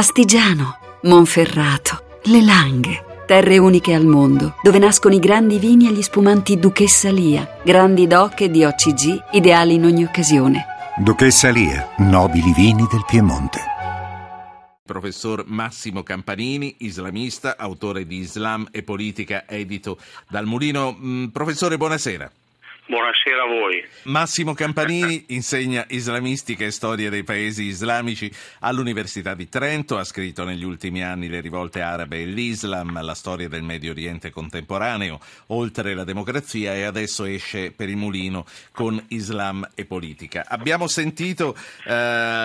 Astigiano, Monferrato, Le Langhe. Terre uniche al mondo, dove nascono i grandi vini e gli spumanti Duchessa Lia, grandi doc e di OCG, ideali in ogni occasione. Duchessa Lia, nobili vini del Piemonte. Professor Massimo Campanini, islamista, autore di Islam e politica, edito dal Mulino. Mm, professore, buonasera. Buonasera a voi. Massimo Campanini insegna islamistica e storia dei paesi islamici all'Università di Trento, ha scritto negli ultimi anni Le rivolte arabe e l'Islam, la storia del Medio Oriente contemporaneo, oltre la democrazia e adesso esce per il mulino con Islam e politica. Abbiamo sentito eh,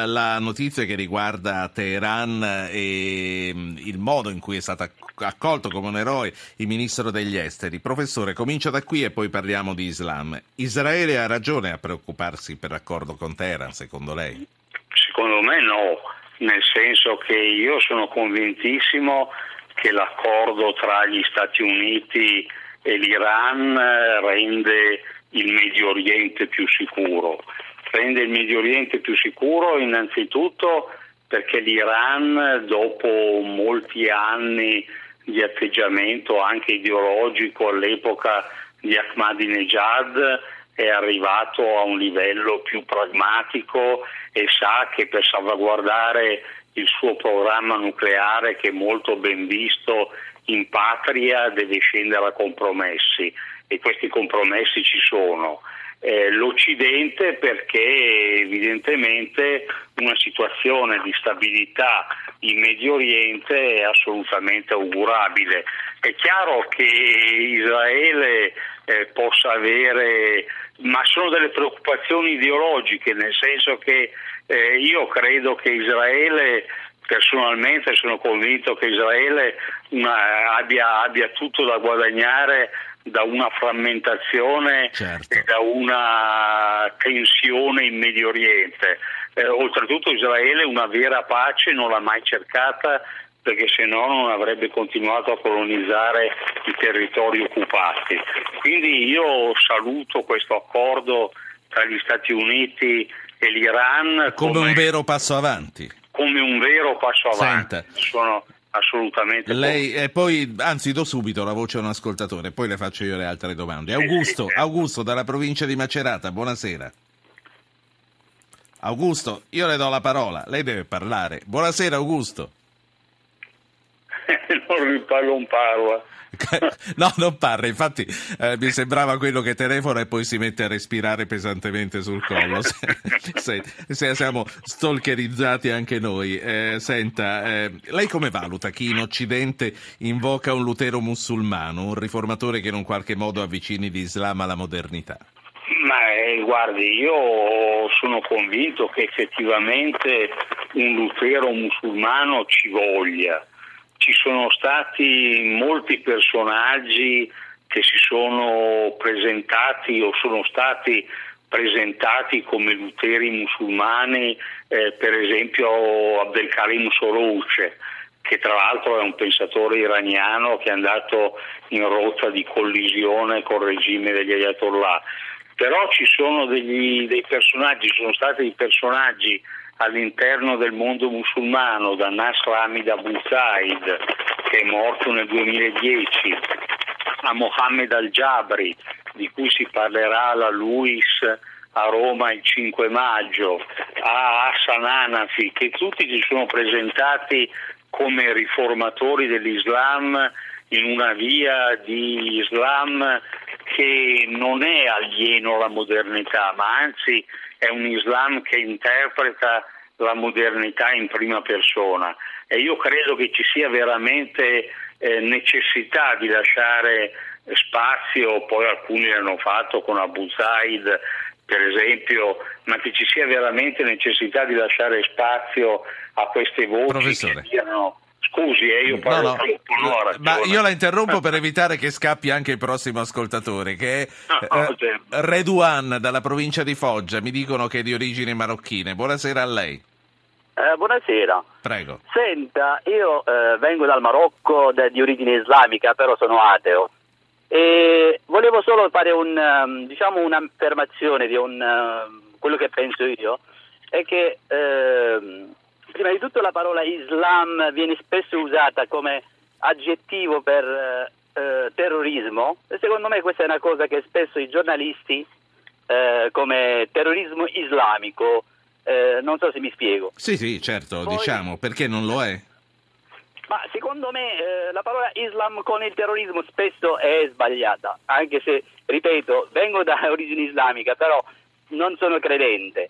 la notizia che riguarda Teheran e mm, il modo in cui è stato accolto come un eroe il ministro degli esteri. Professore, comincio da qui e poi parliamo di Islam. Israele ha ragione a preoccuparsi per l'accordo con Teheran, secondo lei? Secondo me no, nel senso che io sono convintissimo che l'accordo tra gli Stati Uniti e l'Iran rende il Medio Oriente più sicuro. Rende il Medio Oriente più sicuro innanzitutto perché l'Iran dopo molti anni di atteggiamento anche ideologico all'epoca di Ahmadinejad è arrivato a un livello più pragmatico e sa che per salvaguardare il suo programma nucleare che è molto ben visto in patria deve scendere a compromessi e questi compromessi ci sono. Eh, L'Occidente perché evidentemente una situazione di stabilità in Medio Oriente è assolutamente augurabile. È chiaro che Israele eh, possa avere, ma sono delle preoccupazioni ideologiche, nel senso che eh, io credo che Israele personalmente sono convinto che Israele una, abbia, abbia, tutto da guadagnare da una frammentazione certo. e da una tensione in Medio Oriente. Eh, oltretutto Israele una vera pace non l'ha mai cercata perché se no non avrebbe continuato a colonizzare i territori occupati. Quindi io saluto questo accordo tra gli Stati Uniti e l'Iran come, come un vero passo avanti. Come un vero passo avanti. Senta. Sono assolutamente. Lei, e poi, anzi, do subito la voce a un ascoltatore, poi le faccio io le altre domande. Augusto, Augusto dalla provincia di Macerata, buonasera. Augusto, io le do la parola, lei deve parlare. Buonasera Augusto. non un parla. No, non parla, infatti eh, mi sembrava quello che telefona e poi si mette a respirare pesantemente sul collo. se, se, siamo stalkerizzati anche noi. Eh, senta, eh, lei come valuta chi in Occidente invoca un lutero musulmano, un riformatore che in un qualche modo avvicini l'Islam alla modernità? Ma eh, guardi, io sono convinto che effettivamente un lutero musulmano ci voglia ci sono stati molti personaggi che si sono presentati o sono stati presentati come luteri musulmani, eh, per esempio Abdelkarim Sorouce, che tra l'altro è un pensatore iraniano che è andato in rotta di collisione col regime degli Ayatollah. Però ci sono degli, dei personaggi, sono stati dei personaggi all'interno del mondo musulmano da Nasr Hamid Abu Zaid che è morto nel 2010 a Mohammed Al-Jabri di cui si parlerà alla Luis a Roma il 5 maggio a Hassan Hanafi che tutti si sono presentati come riformatori dell'Islam in una via di Islam che non è alieno alla modernità ma anzi è un Islam che interpreta la modernità in prima persona e io credo che ci sia veramente eh, necessità di lasciare spazio, poi alcuni l'hanno fatto con Abu Zaid per esempio, ma che ci sia veramente necessità di lasciare spazio a queste voci Professore. che siano Scusi, eh, io parlo no, no. Ma io la interrompo per evitare che scappi anche il prossimo ascoltatore, che è no, eh, certo. Redouan dalla provincia di Foggia. Mi dicono che è di origini marocchine. Buonasera a lei. Eh, buonasera. Prego. Senta, io eh, vengo dal Marocco de, di origine islamica, però sono ateo. E volevo solo fare un, um, diciamo un'affermazione di un, uh, quello che penso io, è che uh, prima di tutto la parola Islam viene spesso usata come aggettivo per eh, eh, terrorismo e secondo me questa è una cosa che spesso i giornalisti eh, come terrorismo islamico, eh, non so se mi spiego. Sì, sì, certo, Poi- diciamo, perché non lo è? Ma secondo me eh, la parola Islam con il terrorismo spesso è sbagliata, anche se, ripeto, vengo da origine islamica, però non sono credente.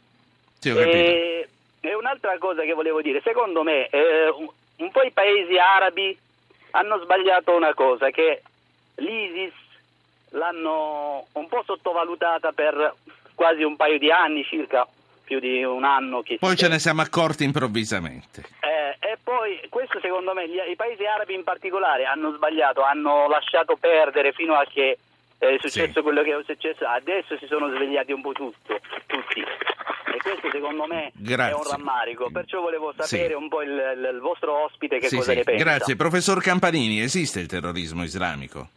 Sì, ho capito. E, e un'altra cosa che volevo dire, secondo me eh, un, po' i paesi arabi hanno sbagliato una cosa, che l'ISIS l'hanno un po' sottovalutata per quasi un paio di anni, circa più di un anno. Che Poi ce ne siamo accorti improvvisamente. eh, e poi questo secondo me gli- i paesi arabi in particolare hanno sbagliato, hanno lasciato perdere fino a che è successo Sì. quello che è successo. Adesso si sono svegliati un po' tutto, tutti. E questo secondo me Grazie. è un rammarico. Perciò volevo Sì. sapere un po' il, il- il vostro ospite che Sì, cosa sì. ne pensa. Grazie. Professor Campanini, esiste il terrorismo islamico?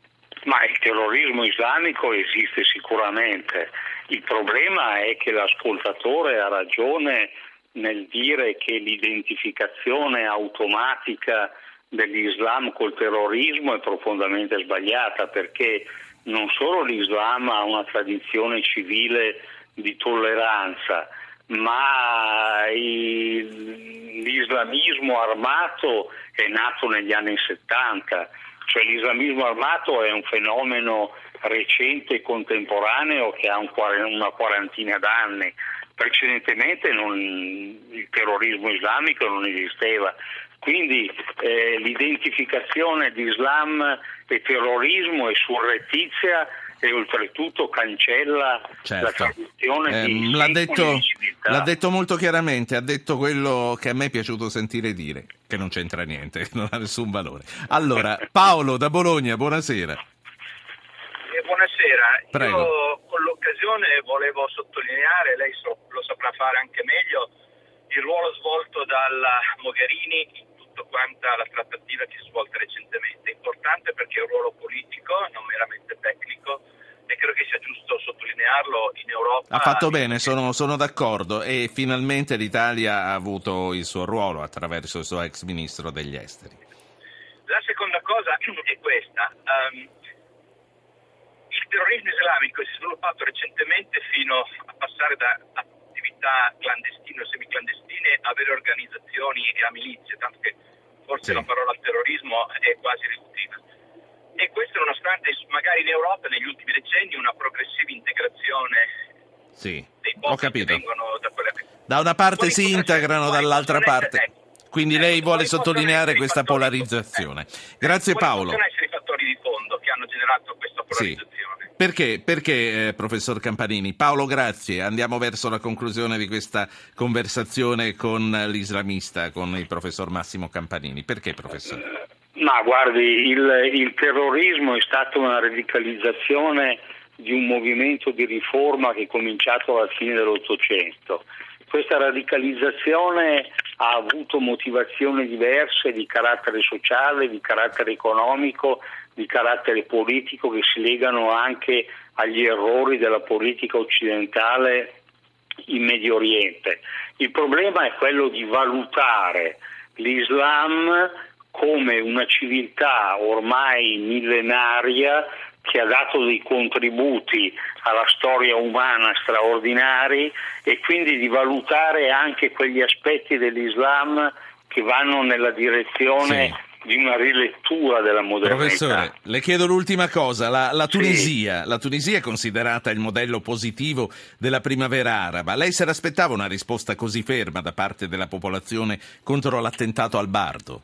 Ma il terrorismo islamico esiste sicuramente. Il problema è che l'ascoltatore ha ragione nel dire che l'identificazione automatica dell'Islam col terrorismo è profondamente sbagliata perché non solo l'Islam ha una tradizione civile di tolleranza, ma l'islamismo armato è nato negli anni 70, cioè l'islamismo armato è un fenomeno recente e contemporaneo che ha una quarantina d'anni. Precedentemente non- il terrorismo islamico non esisteva, quindi eh, l'identificazione di Islam e terrorismo è surrettizia e oltretutto cancella la Certo. tradizione di Ehm, l'ha, detto, di l'ha detto molto chiaramente, ha detto quello che a me è piaciuto sentire dire, che non c'entra niente, non ha nessun valore. Allora, Paolo da Bologna, buonasera. Eh, buonasera, Prego. io con l'occasione volevo sottolineare, lei so- lo saprà fare anche meglio, il ruolo svolto dalla Mogherini tutta quanta la trattativa che si è svolta recentemente. Importante perché è un ruolo politico, non meramente tecnico, e credo che sia giusto sottolinearlo in Europa. Ha fatto bene, sono, sono d'accordo e finalmente l'Italia ha avuto il suo ruolo attraverso il suo ex ministro degli esteri. La seconda cosa è questa. ehm, il terrorismo islamico si è sviluppato recentemente fino a passare da attività clandestine o semiclandestine a vere organizzazioni e a milizie, tanto che forse Sì. la parola terrorismo è quasi riduttiva. E questo nonostante magari in Europa negli ultimi decenni una progressiva integrazione Sì, dei popoli che vengono da quelle Da una parte Poi si integrano, dall'altra parte. essere- Quindi ecco, lei vuole poi sottolineare questa polarizzazione. eh, Grazie quali Paolo. possono essere i fattori di fondo che hanno generato questa Sì. Perché, perché eh, professor Campanini? Paolo, grazie. Andiamo verso la conclusione di questa conversazione con l'islamista, con il professor Massimo Campanini. Perché, professore? Ma guardi, il, il terrorismo è stata una radicalizzazione di un movimento di riforma che è cominciato alla fine dell'Ottocento. Questa radicalizzazione ha avuto motivazioni diverse di carattere sociale, di carattere economico, di carattere politico che si legano anche agli errori della politica occidentale in Medio Oriente. Il problema è quello di valutare l'Islam come una civiltà ormai millenaria che ha dato dei contributi alla storia umana straordinari e quindi di valutare anche quegli aspetti dell'Islam che vanno nella direzione di una rilettura della modernità. Professore, le chiedo l'ultima cosa. La, la Sì. Tunisia, la Tunisia è considerata il modello positivo della primavera araba. Lei se l'aspettava una risposta così ferma da parte della popolazione contro l'attentato al Bardo?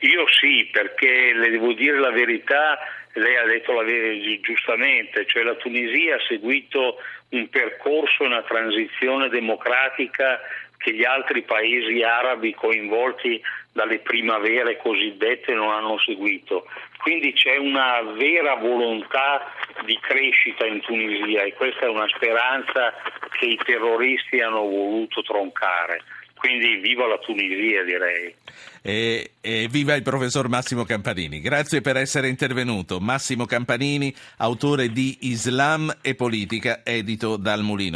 Io sì, perché le devo dire la verità, lei ha detto la verità giustamente, cioè la Tunisia ha seguito un percorso, una transizione democratica che gli altri paesi arabi coinvolti dalle primavere cosiddette non hanno seguito. Quindi c'è una vera volontà di crescita in Tunisia e questa è una speranza che i terroristi hanno voluto troncare. Quindi viva la Tunisia direi. E, e viva il professor Massimo Campanini. Grazie per essere intervenuto. Massimo Campanini, autore di Islam e politica, edito dal Mulino.